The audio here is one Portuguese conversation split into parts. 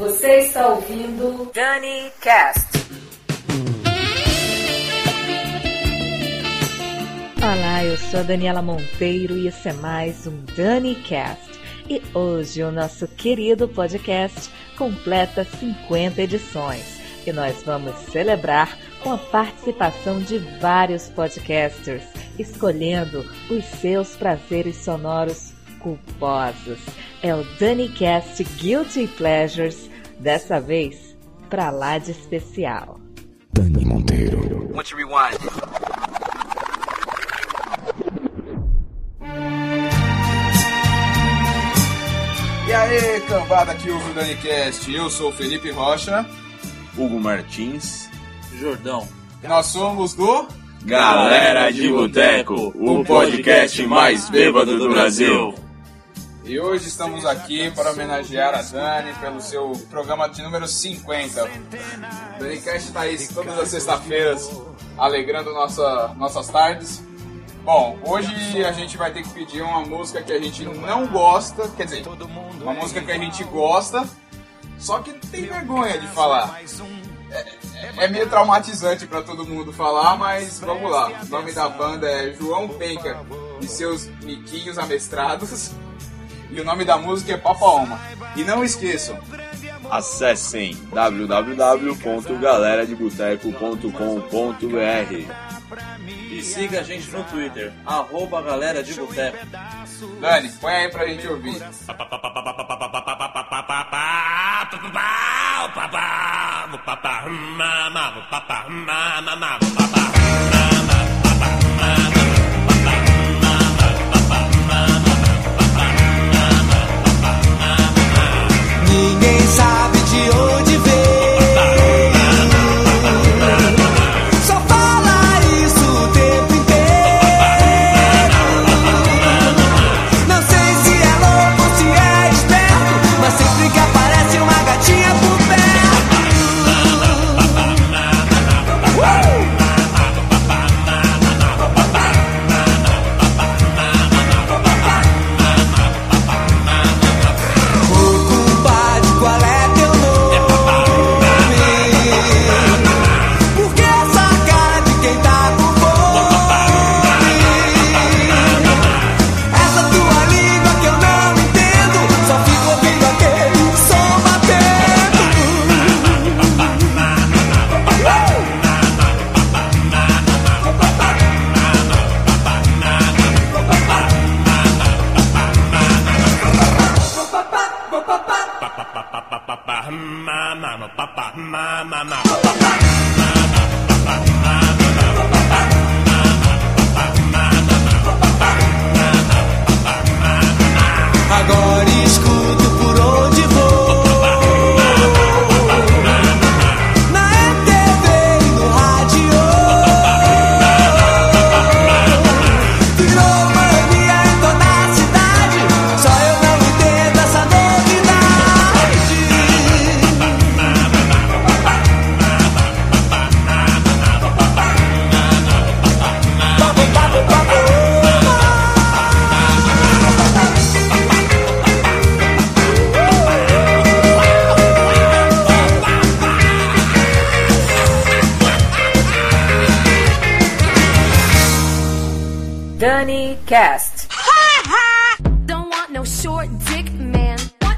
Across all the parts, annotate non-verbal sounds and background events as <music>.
Você está ouvindo Dani Cast. Olá, eu sou a Daniela Monteiro e esse é mais um Dani Cast. E hoje o nosso querido podcast completa 50 edições e nós vamos celebrar com a participação de vários podcasters, escolhendo os seus prazeres sonoros culposos. É o DaniCast Guilty Pleasures, dessa vez pra lá de especial. Dani Monteiro. Once rewind. E aí, cambada que ouve o DaniCast, eu sou o Felipe Rocha. Hugo Martins. Jordão. Nós somos do Galera de Boteco, o podcast mais bêbado do Brasil. E hoje estamos aqui para homenagear a Dani pelo seu programa de número 50. O DaniCast está aí todas as sextas-feiras alegrando nossa, nossas tardes. Bom, hoje a gente vai ter que pedir uma música que a gente não gosta, quer dizer, uma música que a gente gosta, só que tem vergonha de falar. É, é meio traumatizante para todo mundo falar, mas vamos lá. O nome da banda é João Penca e seus miquinhos amestrados. E o nome da música é Papa Oma. E não esqueçam, acessem www.galeradeboteco.com.br e siga a gente no Twitter, arroba Galera de Boteco. Dani, põe aí pra gente ouvir. Ninguém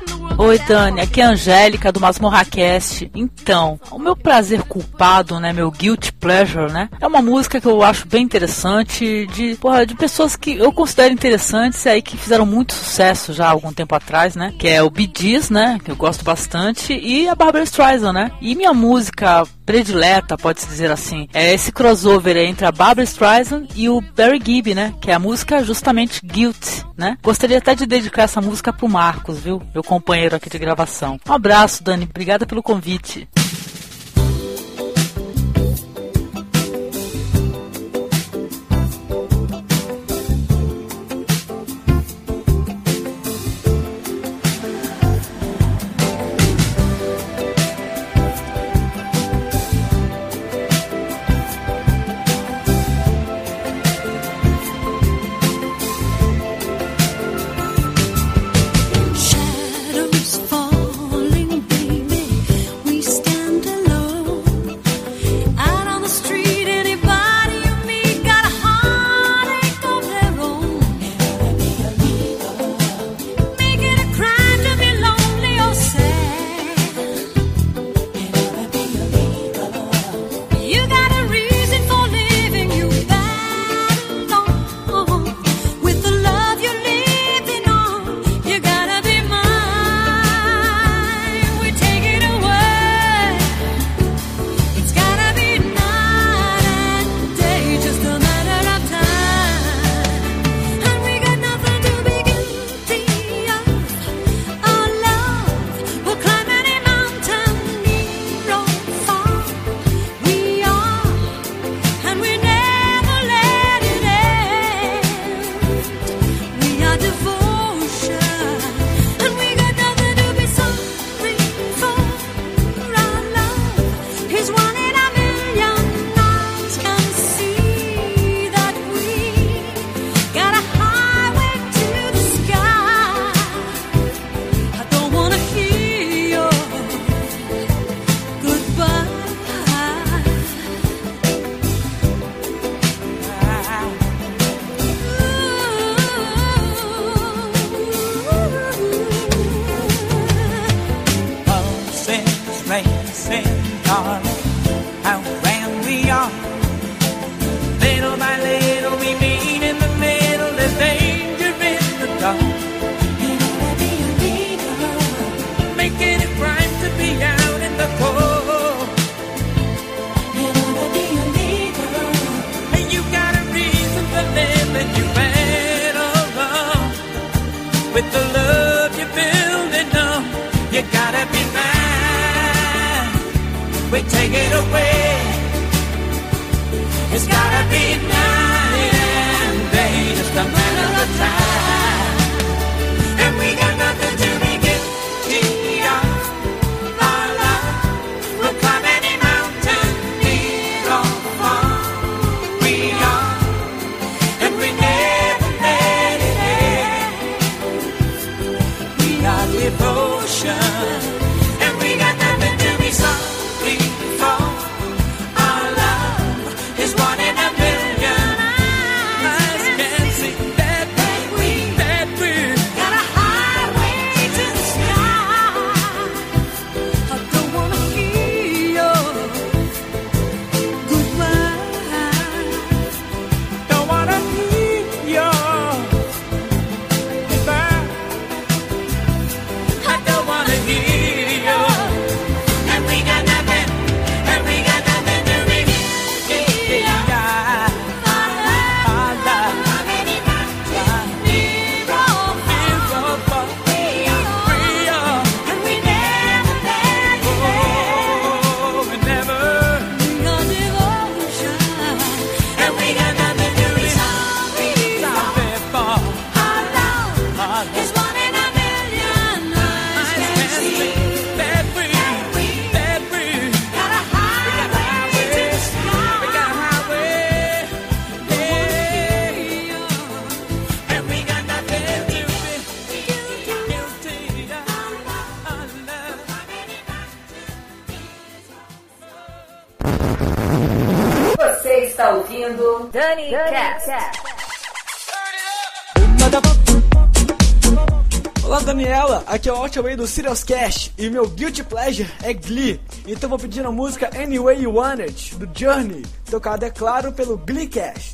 the world Oi, Dani, aqui é a Angélica do Masmorra Cast. Então, o meu prazer culpado, né, meu guilty pleasure, né, é uma música que eu acho bem interessante de, porra, de pessoas que eu considero interessantes e aí que fizeram muito sucesso já há algum tempo atrás, né, que é o Bee Gees, né, que eu gosto bastante, e a Barbara Streisand, né. E minha música predileta, pode-se dizer assim, é esse crossover entre a Barbara Streisand e o Barry Gibb, né, que é a música justamente Guilt, né. Gostaria até de dedicar essa música pro Marcos, viu, meu companheiro aqui de gravação. Um abraço, Dani, obrigada pelo convite. Away do Serious Cash e meu guilty pleasure é Glee. Então vou pedir a música Anyway You Want It do Journey, tocada é claro pelo Glee Cash.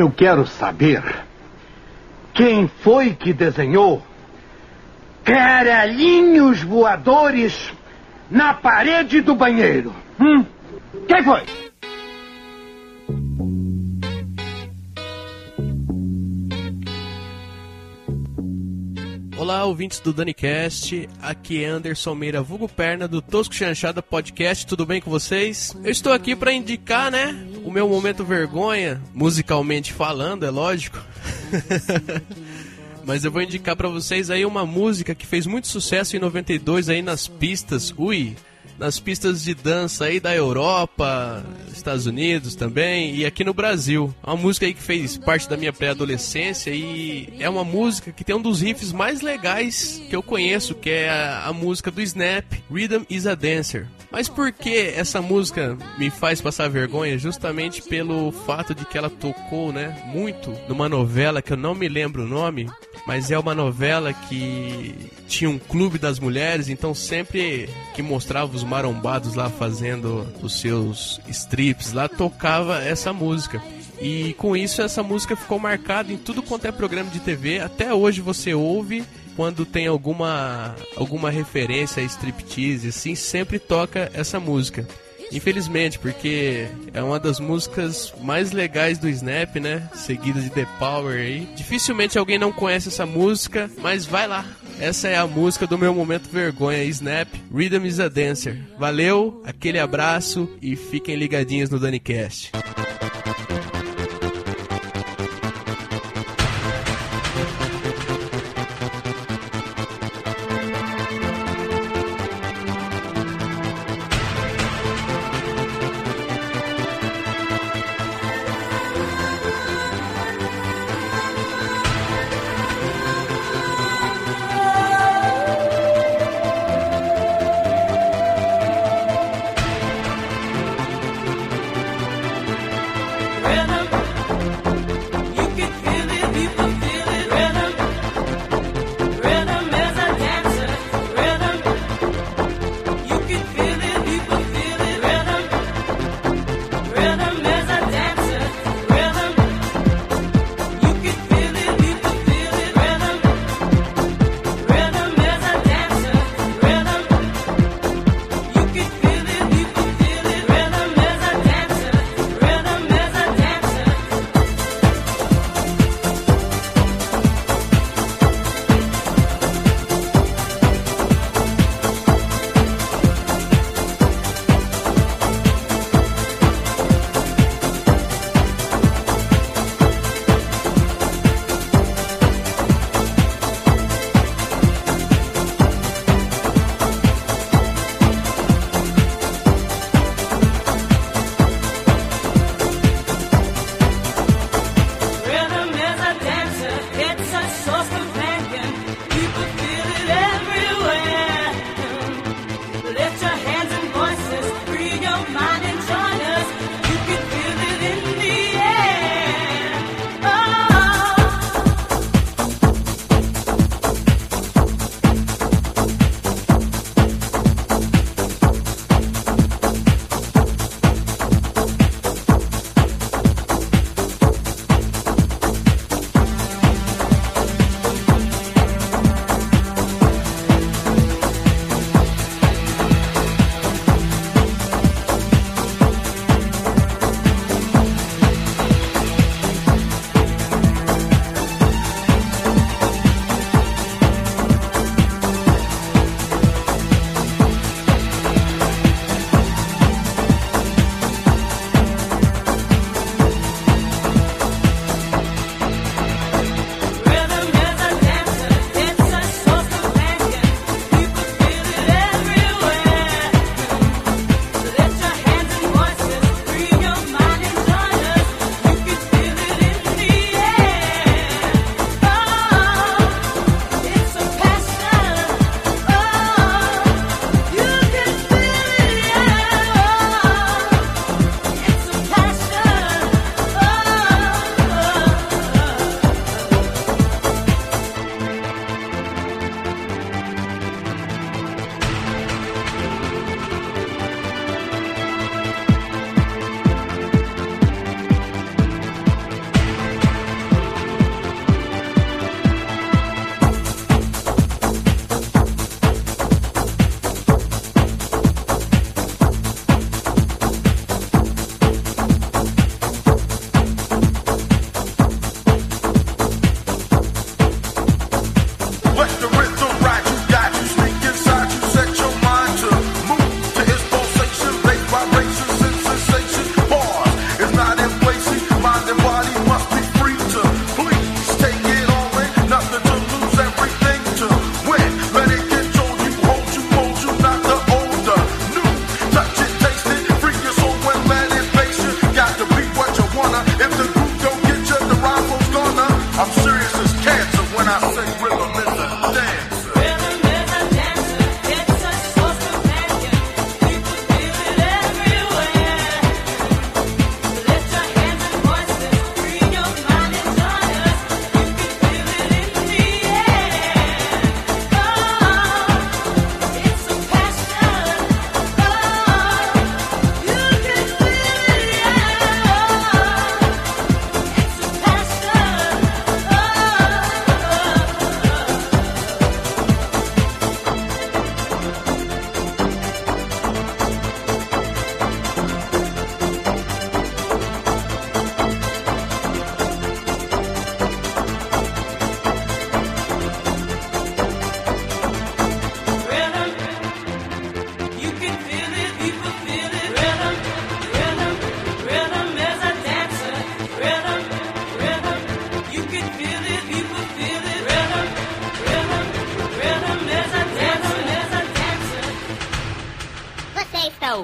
Eu quero saber quem foi que desenhou caralhinhos voadores na parede do banheiro. Hum? Quem foi? Olá, ouvintes do DaniCast. Aqui é Anderson Meira, vulgo perna do Tosco Chanchada Podcast. Tudo bem com vocês? Eu estou aqui para indicar, né, o meu momento vergonha, musicalmente falando, é lógico. <laughs> Mas eu vou indicar para vocês aí uma música que fez muito sucesso em 92 aí nas pistas. Ui, nas pistas de dança aí da Europa, Estados Unidos também e aqui no Brasil. É uma música aí que fez parte da minha pré-adolescência e é uma música que tem um dos riffs mais legais que eu conheço, que é a, a música do Snap, Rhythm is a Dancer. Mas por que essa música me faz passar vergonha? Justamente pelo fato de que ela tocou, né, muito numa novela que eu não me lembro o nome, mas é uma novela que tinha um clube das mulheres, então sempre que mostrava os marombados lá fazendo os seus strips lá, tocava essa música. E com isso essa música ficou marcada em tudo quanto é programa de TV. Até hoje você ouve quando tem alguma alguma referência a striptease, assim, sempre toca essa música. Infelizmente, porque é uma das músicas mais legais do Snap, né? Seguida de The Power aí. Dificilmente alguém não conhece essa música, mas vai lá. Essa é a música do meu momento vergonha, Snap, Rhythm is a Dancer. Valeu, aquele abraço e fiquem ligadinhos no DaniCast.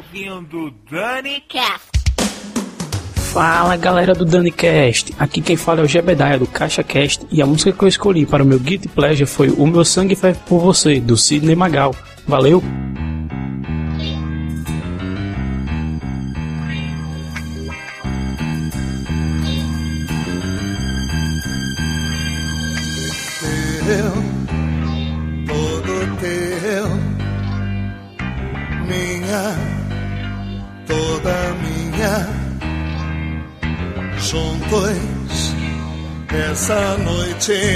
Ouvindo Dani Cast. Fala galera do DaniCast, aqui quem fala é o Gebedaia do CaixaCast e a música que eu escolhi para o meu Guilty Pleasure foi O Meu Sangue Ferve por Você, do Sidney Magal. Valeu! Essa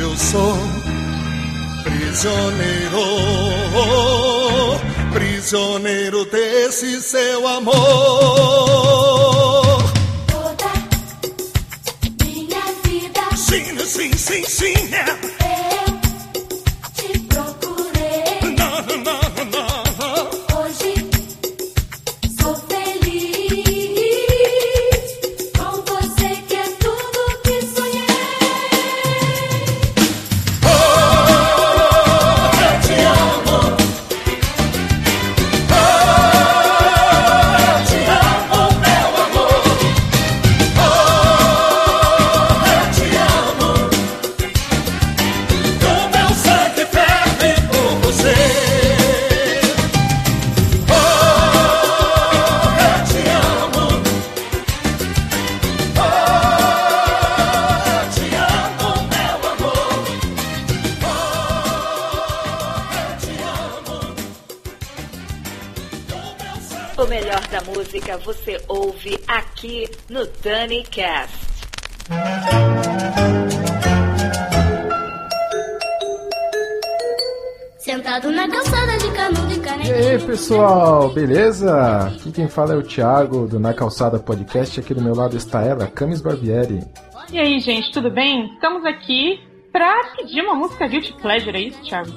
Eu sou prisioneiro, prisioneiro desse seu amor. Pessoal, beleza? Aqui quem fala é o Thiago do Na Calçada Podcast. Aqui do meu lado está ela, Camis Barbieri. E aí, gente, tudo bem? Estamos aqui pra pedir uma música Guilty Pleasure, é isso, Thiago?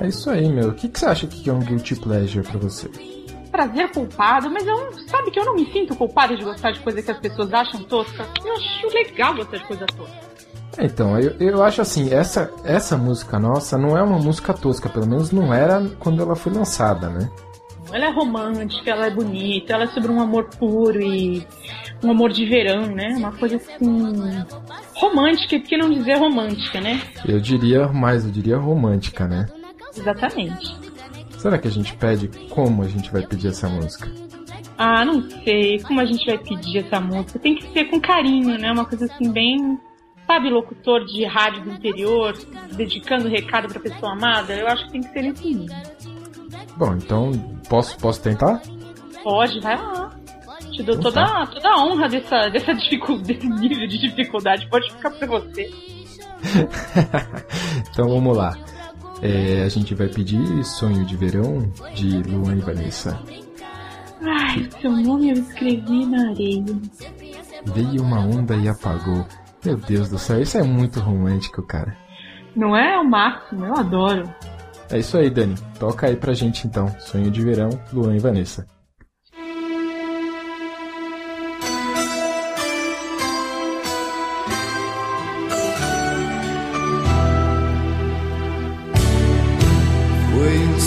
É isso aí, meu. O que, que você acha que é um guilty pleasure pra você? Prazer culpado, mas eu sabe que eu não me sinto culpada de gostar de coisa que as pessoas acham tosca. Eu acho legal gostar de coisa tosca. É, Então, eu, eu acho assim, essa, essa música nossa não é uma música tosca, pelo menos não era quando ela foi lançada, né? Ela é romântica, ela é bonita, ela é sobre um amor puro e um amor de verão, né? Uma coisa assim. romântica, por que não dizer romântica, né? Eu diria mais, eu diria romântica, né? Exatamente. Será que a gente pede como a gente vai pedir essa música? Ah, não sei como a gente vai pedir essa música. Tem que ser com carinho, né? Uma coisa assim, bem. Sabe, locutor de rádio do interior, dedicando recado pra pessoa amada? Eu acho que tem que ser nesse nível. Bom, então, posso, posso tentar? Pode, vai lá. Te dou Então toda, tá. toda a honra dessa, dessa dificuldade, desse nível de dificuldade. Pode ficar pra você. <laughs> então vamos lá. É, a gente vai pedir Sonho de Verão de Luan e Vanessa. Ai, seu nome eu escrevi na areia. Veio uma onda e apagou. Meu Deus do céu, isso é muito romântico, cara. Não é o máximo, eu adoro. É isso aí, Dani. Toca aí pra gente então. Sonho de Verão, Luan e Vanessa.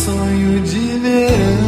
sonho de verão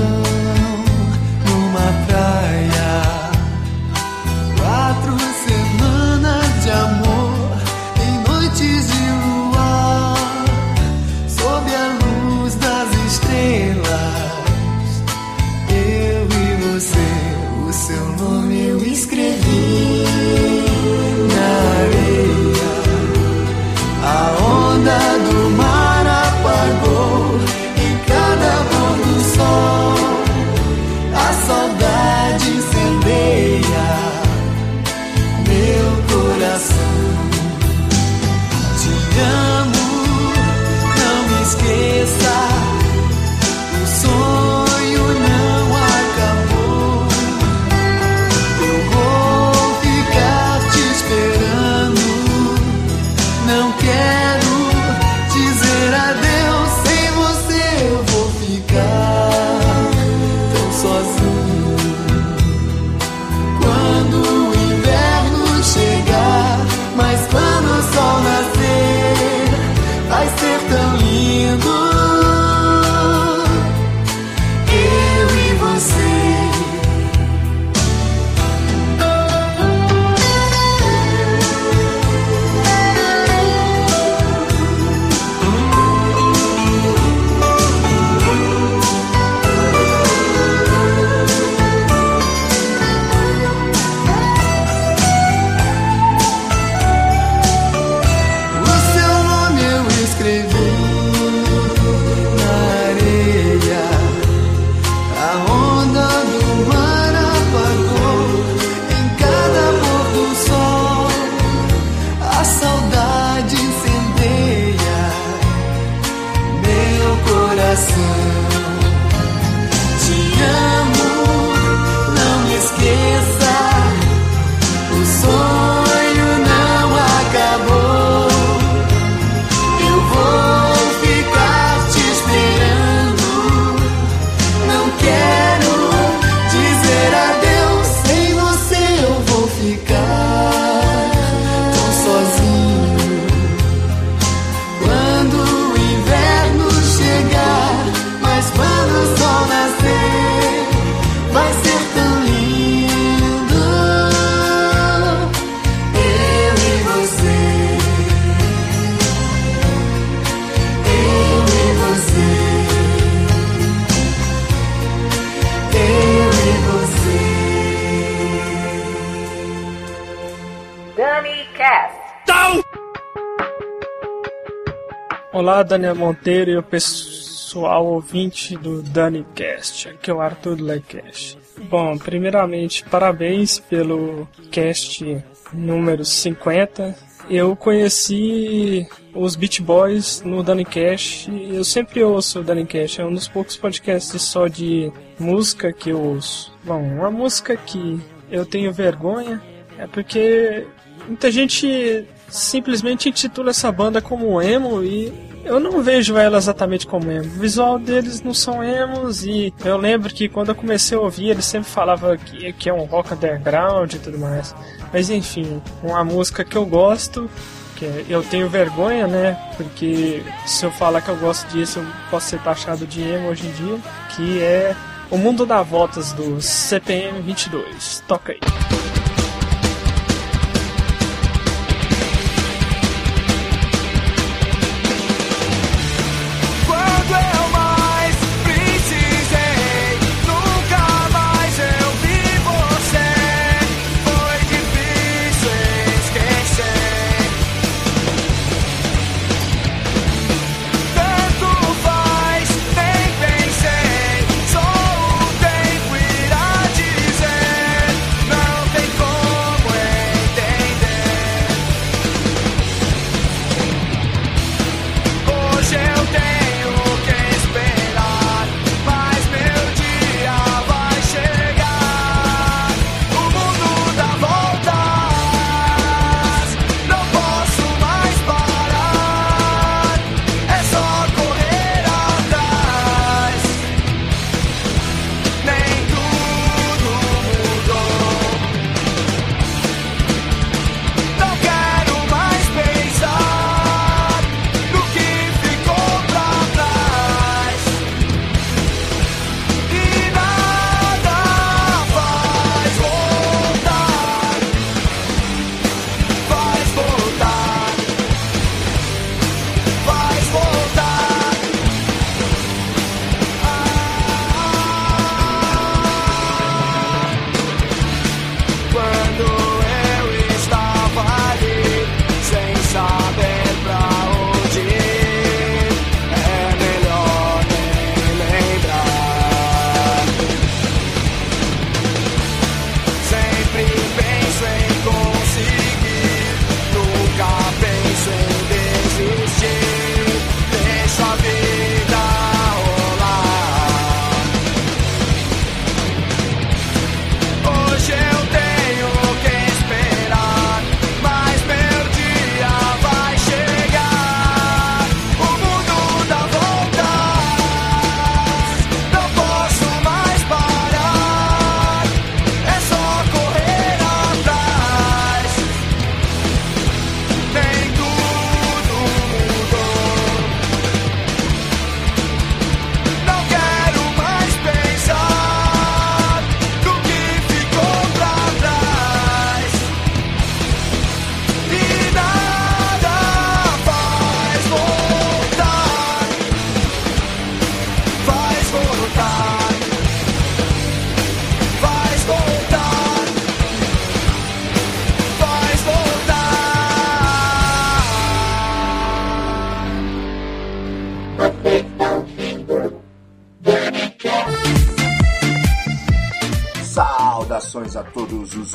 Olá, Daniel Monteiro e o pessoal ouvinte do DaniCast. Aqui é o Arthur Lecast. Bom, primeiramente, parabéns pelo cast número 50. Eu conheci os Beat Boys no DaniCast eu sempre ouço o DaniCast. É um dos poucos podcasts só de música que eu ouço. Bom, uma música que eu tenho vergonha é porque muita gente simplesmente intitula essa banda como emo e eu não vejo ela exatamente como emo. O visual deles não são emos e eu lembro que quando eu comecei a ouvir eles sempre falavam que, que é um rock underground e tudo mais. Mas enfim, uma música que eu gosto, que eu tenho vergonha, né? Porque se eu falar que eu gosto disso, eu posso ser taxado de emo hoje em dia, que é O Mundo dá Voltas do CPM 22. Toca aí.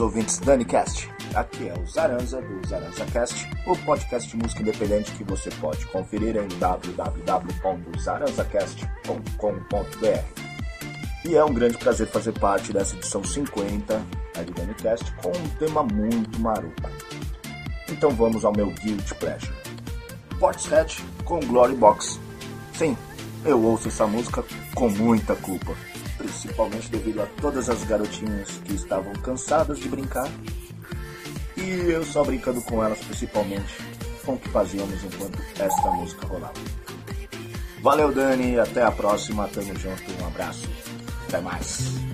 Ouvintes DaniCast. Aqui é o Zaranza do ZaranzaCast, o podcast de música independente que você pode conferir em www.zaranzacast.com.br. E é um grande prazer fazer parte dessa edição 50 da do DaniCast com um tema muito maroto. Então vamos ao meu Guilty Pleasure. Portishead com Glory Box. Sim, eu ouço essa música com muita culpa, principalmente devido a todas as garotinhas que estavam cansadas de brincar. E eu só brincando com elas, principalmente com o que fazíamos enquanto esta música rolava. Valeu, Dani, até a próxima, tamo junto, um abraço, até mais.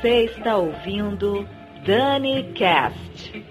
Você está ouvindo Dani Cast.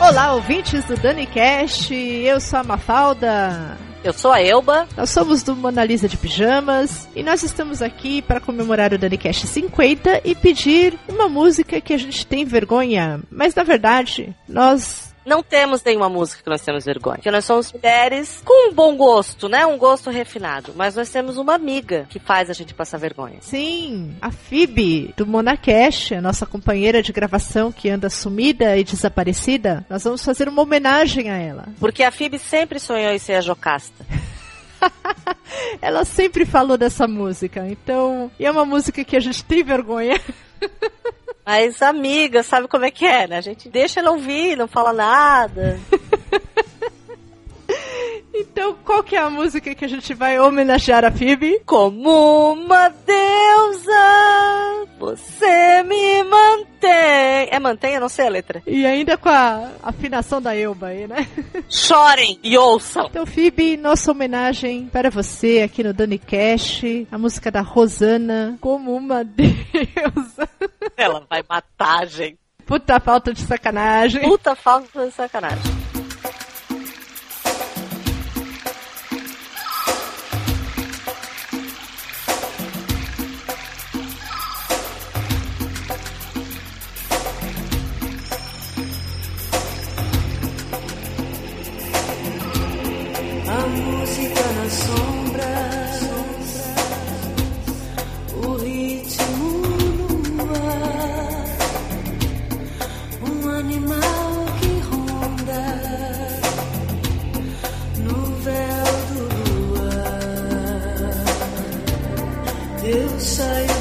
Olá, ouvintes do DaniCast, eu sou a Mafalda. Eu sou a Elba. Nós somos do Mona Lisa de Pijamas e nós estamos aqui para comemorar o DaniCast 50 e pedir uma música que a gente tem vergonha. Mas na verdade, nós Não temos nenhuma música que nós temos vergonha. Porque nós somos mulheres com um bom gosto, né? Um gosto refinado. Mas nós temos uma amiga que faz a gente passar vergonha. Sim, a Phoebe do Monacash, a nossa companheira de gravação que anda sumida e desaparecida, nós vamos fazer uma homenagem a ela. Porque a Phoebe sempre sonhou em ser a Jocasta. <laughs> Ela sempre falou dessa música, então. E é uma música que a gente tem vergonha. <laughs> Mas amiga, sabe como é que é, né? A gente deixa ela ouvir, não fala nada. <laughs> Então, qual que é a música que a gente vai homenagear a Phoebe? Como uma deusa, você me mantém. É mantém? Eu não sei a letra. E ainda com a afinação da Elba aí, né? <laughs> Chorem e ouçam. Então, Phoebe, nossa homenagem para você aqui no Dani Cash, a música da Rosana, como uma <laughs> deusa. Ela vai matar gente. Puta falta de sacanagem. Puta falta de sacanagem. Eu saio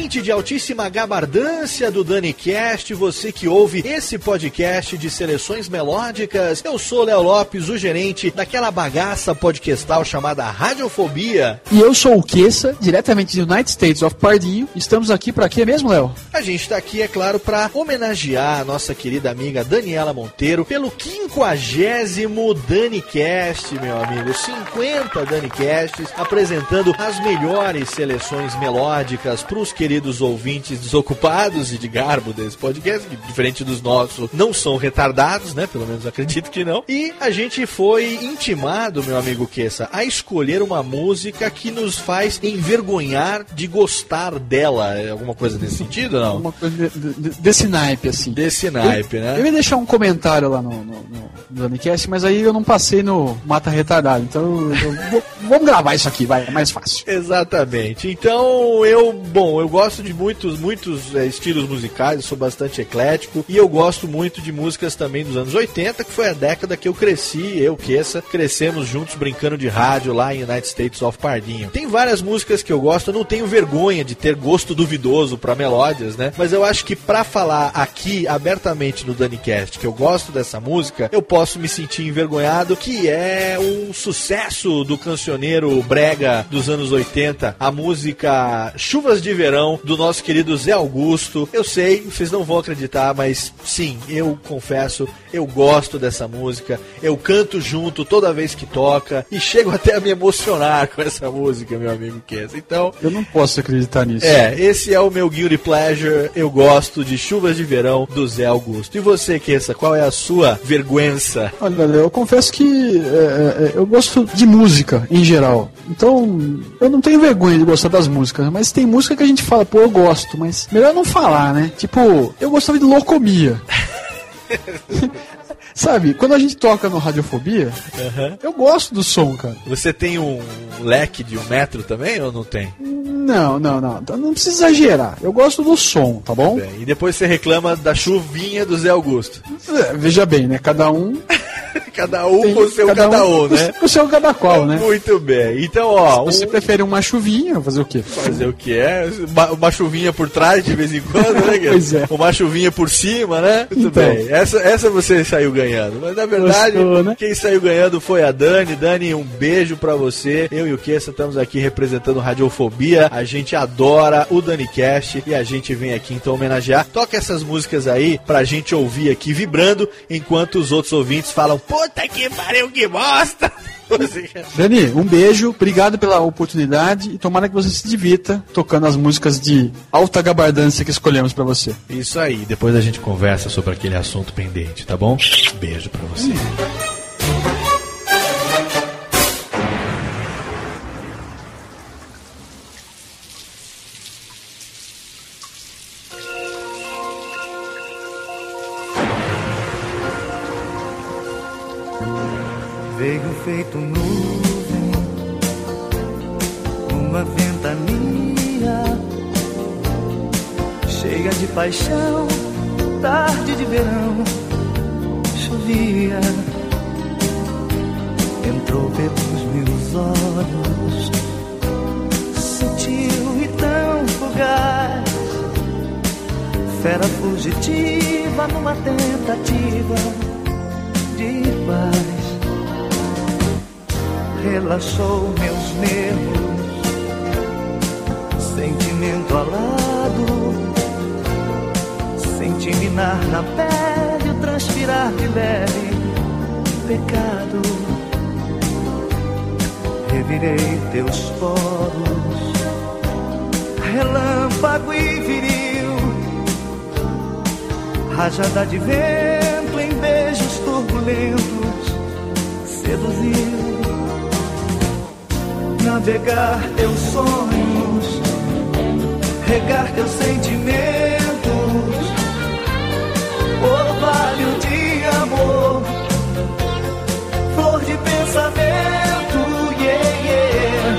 ouvinte de altíssima gabardância do DaniCast, você que ouve esse podcast de seleções melódicas. Eu sou Léo Lopes, o gerente daquela bagaça podcastal chamada Radiofobia. E eu sou o Queça, diretamente do United States of Pardinho. Estamos aqui para quê mesmo, Léo? A gente tá aqui, é claro, para homenagear a nossa querida amiga Daniela Monteiro pelo quinquagésimo DaniCast, meu amigo. 50 DaniCasts apresentando as melhores seleções melódicas para os queridos ouvintes desocupados e de garbo desse podcast, que diferente dos nossos, não são retardados, né? Pelo menos acredito que não. E a gente foi intimado, meu amigo Queça, a escolher uma música que nos faz envergonhar de gostar dela. É alguma coisa nesse sentido, ou não? Uma coisa de- de- desse naipe, assim. Desse naipe, eu, né? Eu ia deixar um comentário lá no, no, no, no Danicast, mas aí eu não passei no Mata Retardado. Então, vou- vamos gravar isso aqui, vai, é mais fácil. Exatamente. Então eu, bom, eu gosto de muitos, muitos é, estilos musicais, eu sou bastante eclético e eu gosto muito de músicas também dos anos 80, que foi a década que eu cresci, eu, Kessa, crescemos juntos brincando de rádio lá em United States of Pardinho. Tem várias músicas que eu gosto, eu não tenho vergonha de ter gosto duvidoso pra melódias, né? Mas eu acho que pra falar aqui abertamente no DaniCast que eu gosto dessa música, eu posso me sentir envergonhado, que é um sucesso do cancioneiro brega dos anos 80, a música Chuvas de Verão, do nosso querido Zé Augusto. Eu sei, vocês não vão acreditar, mas sim, eu confesso, eu gosto dessa música, eu canto junto toda vez que toca e chego até a me emocionar com essa música, meu amigo Kessa. Então, Eu não posso acreditar nisso. é, esse é o meu guilty pleasure. Eu gosto de Chuvas de Verão do Zé Augusto. E você, Kessa, qual é a sua vergüenza? Olha, eu confesso que é, é, eu gosto de música em geral. Então, eu não tenho vergonha de gostar das músicas, mas tem música que a gente fala, pô, eu gosto, mas melhor não falar, né? Tipo, eu gostava de Locomia. <laughs> Sabe, quando a gente toca no Radiofobia, eu gosto do som, cara. Você tem um leque de um metro também ou não tem? Não, não, não. Então Não precisa exagerar. Eu gosto do som, tá bom? Bem, e depois você reclama da chuvinha do Zé Augusto. É, Veja bem, né? Cada um. Cada um tem- com o seu cada, um, né? Com o seu cada qual, né? Muito bem. Então, ó, Se você prefere uma chuvinha, fazer o quê? Fazer o que é? Uma, uma chuvinha por trás de vez em quando, né, <laughs> cara? Pois é. Uma chuvinha por cima, né? Muito Então. bem. Essa, essa você saiu ganhando. Mas na verdade, Gostou, né? quem saiu ganhando foi a Dani. Dani, um beijo pra você. Eu e o Kessa estamos aqui representando Radiofobia. A gente adora o DaniCast e a gente vem aqui então homenagear. Toca essas músicas aí pra gente ouvir aqui vibrando, enquanto os outros ouvintes falam: Puta que pariu, que bosta! Dani, um beijo, obrigado pela oportunidade e tomara que você se divirta tocando as músicas de alta gabardância que escolhemos pra você. Isso aí, depois a gente conversa sobre aquele assunto pendente, tá bom? Beijo pra você. Veio feito nuvem numa ventania cheia de paixão, tarde de verão, chovia, entrou pelos meus olhos, sutil e tão fugaz, fera fugitiva numa tentativa de paz relaxou meus nervos, sentimento alado, senti minar na pele o transpirar de leve. Pecado. Revirei teus poros, relâmpago e viril, rajada de vento em beijos turbulentos, seduziu navegar teus sonhos, regar teus sentimentos, orvalho de amor, flor de pensamento, yeah, yeah,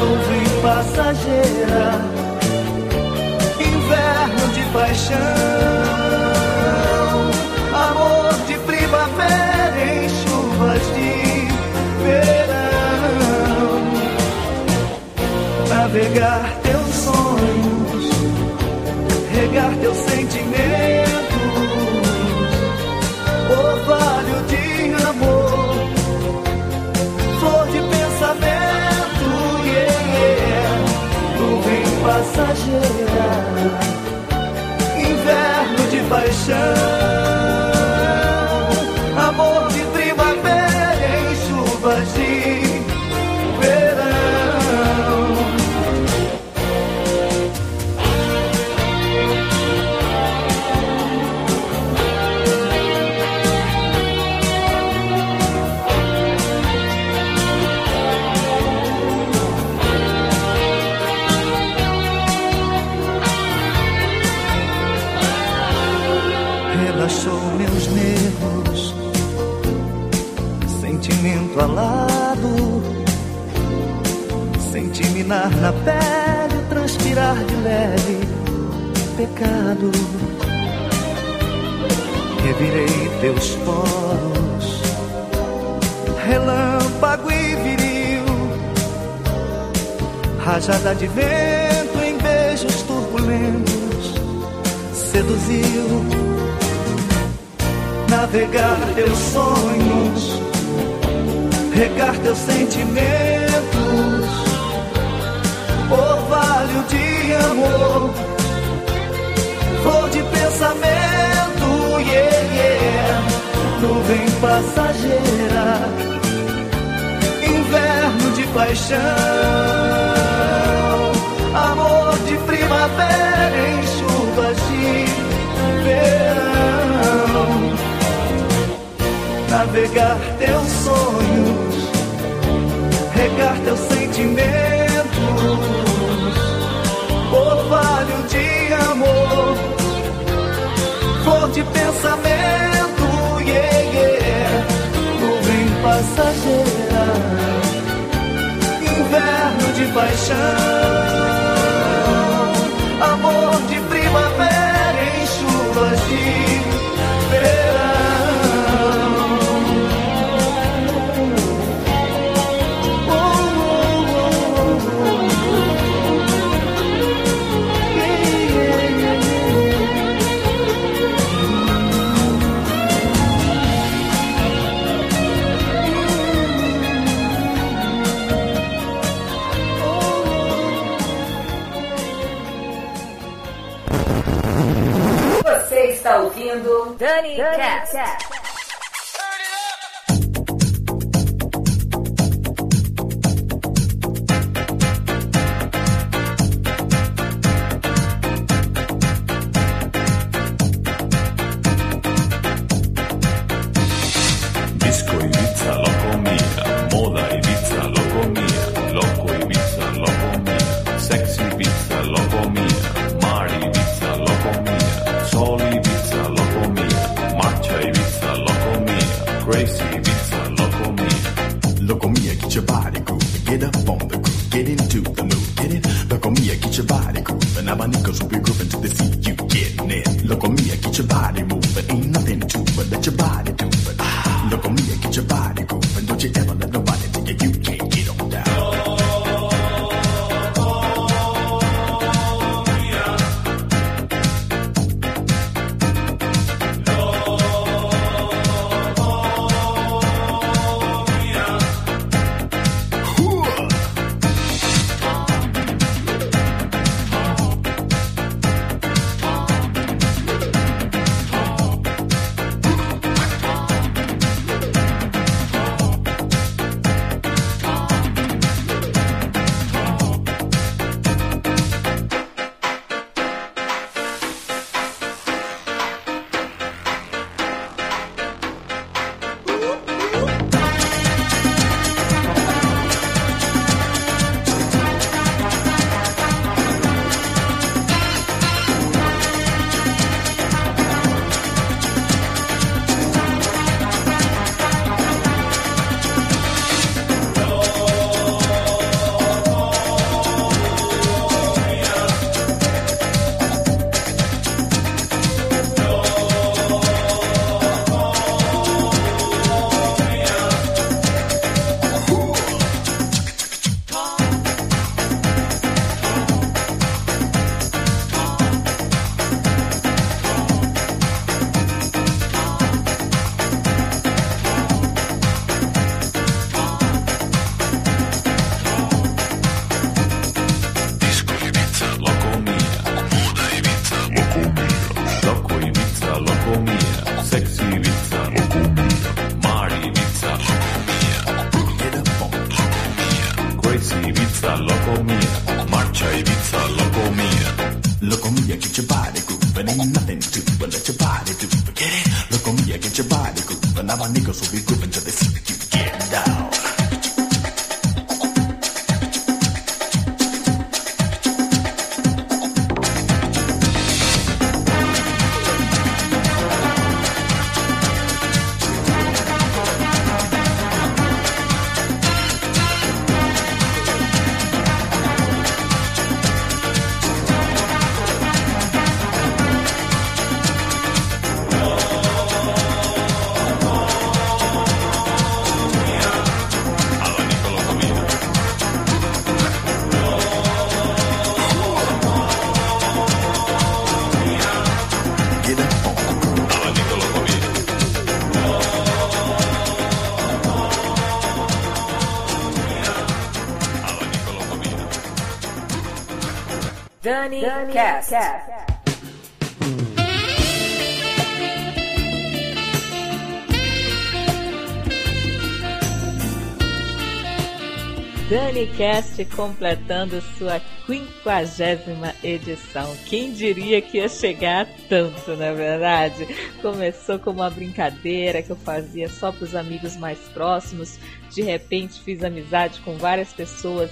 nuvem passageira, inverno de paixão, navegar teus sonhos, regar teus sentimentos, orvalho de amor, flor de pensamento, yeah. nuvem passageira, inverno de paixão, Na pele, transpirar de leve, pecado. Revirei teus poros, relâmpago e viril, rajada de vento em beijos turbulentos, seduziu navegar teus sonhos, regar teus sentimentos, orvalho de amor, flor de pensamento, yeah, yeah, nuvem passageira, inverno de paixão, amor de primavera em chuvas de verão. Navegar teus sonhos, regar teus sentimentos, orvalho de amor, flor de pensamento, yeah, yeah, nuvem passageira, inverno de paixão, amor de ouvindo Dani, Cast. Disco Cast. Completando sua quinquagésima edição. Quem diria que ia chegar tanto, na verdade? Começou como uma brincadeira que eu fazia só para os amigos mais próximos. De repente fiz amizade com várias pessoas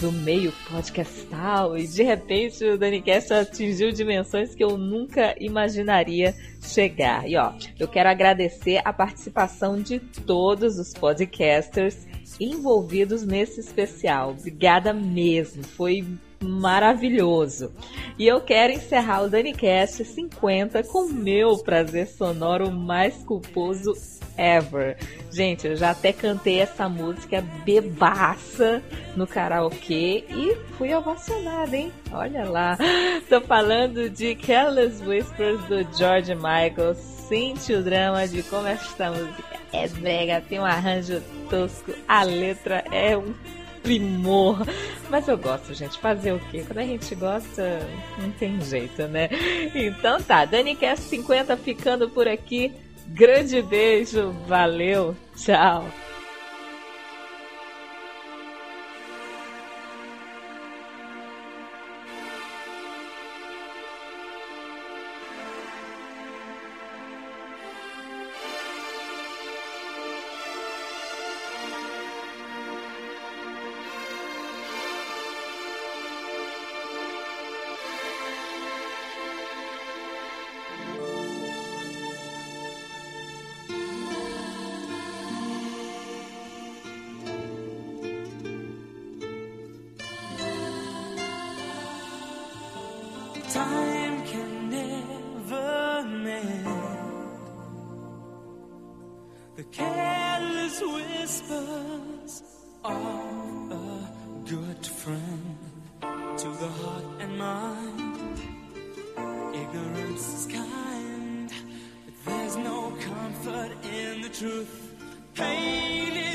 do meio podcastal e de repente o DaniCast atingiu dimensões que eu nunca imaginaria chegar. E ó, eu quero agradecer a participação de todos os podcasters envolvidos nesse especial. Obrigada mesmo, foi maravilhoso. E eu quero encerrar o DaniCast 50 com meu prazer sonoro mais culposo ever. Gente, eu já até cantei essa música bebaça no karaokê e fui ovacionada, hein? Olha lá. <gasps> Tô falando de Careless Whispers do George Michael. Sente o drama de como esta música é brega, tem um arranjo tosco, a letra é um primor. Mas eu gosto, gente. Fazer o quê? Quando a gente gosta, não tem jeito, né? Então tá, DaniCast 50 ficando por aqui. Grande beijo, valeu, tchau. Good friend to the heart and mind. Ignorance is kind, but there's no comfort in the truth. Pain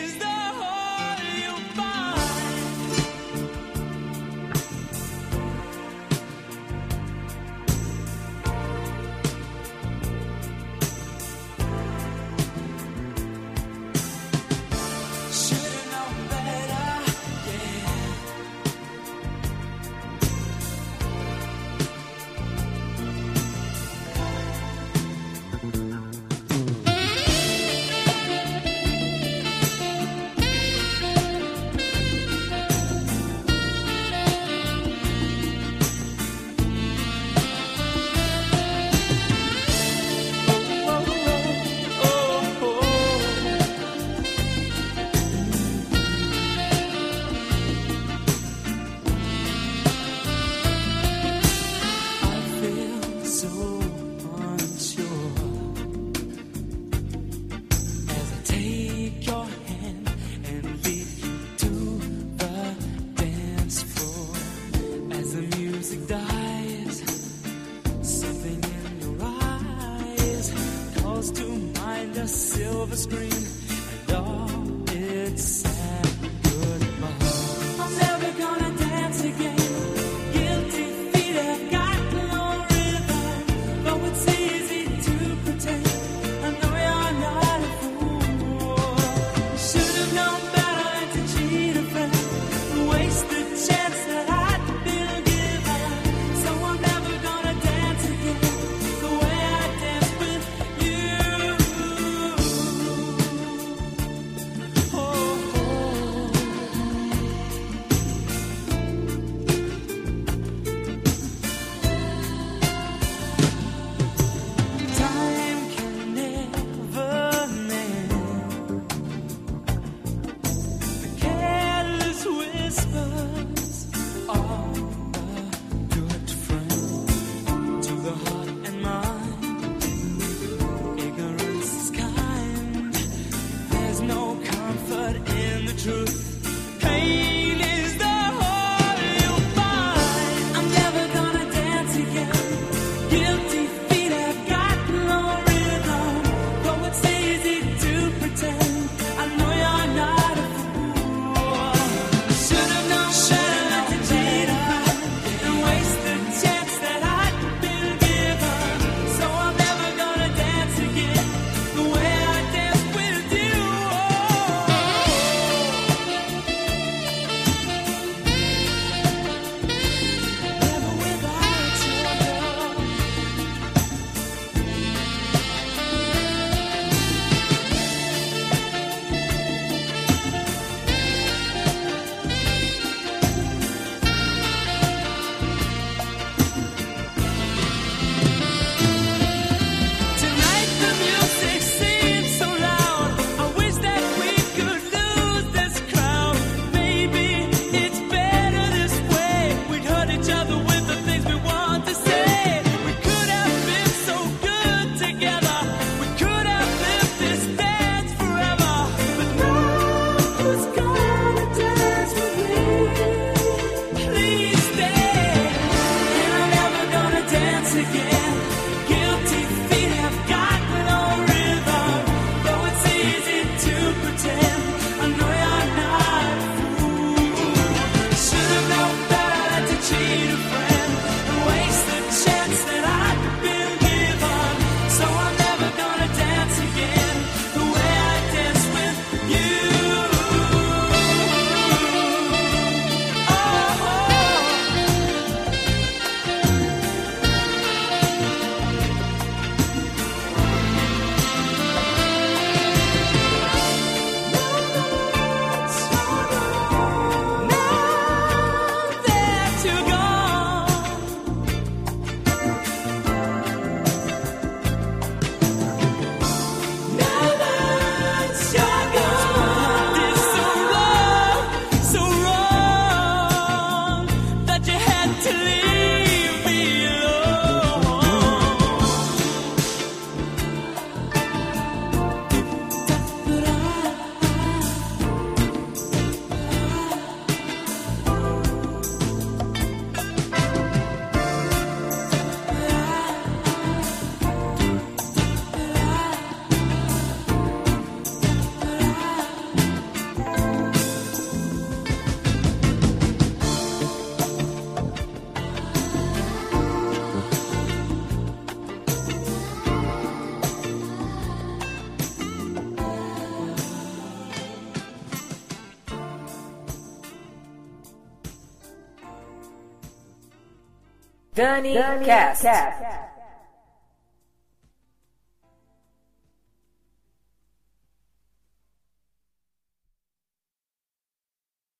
Dani, Cast.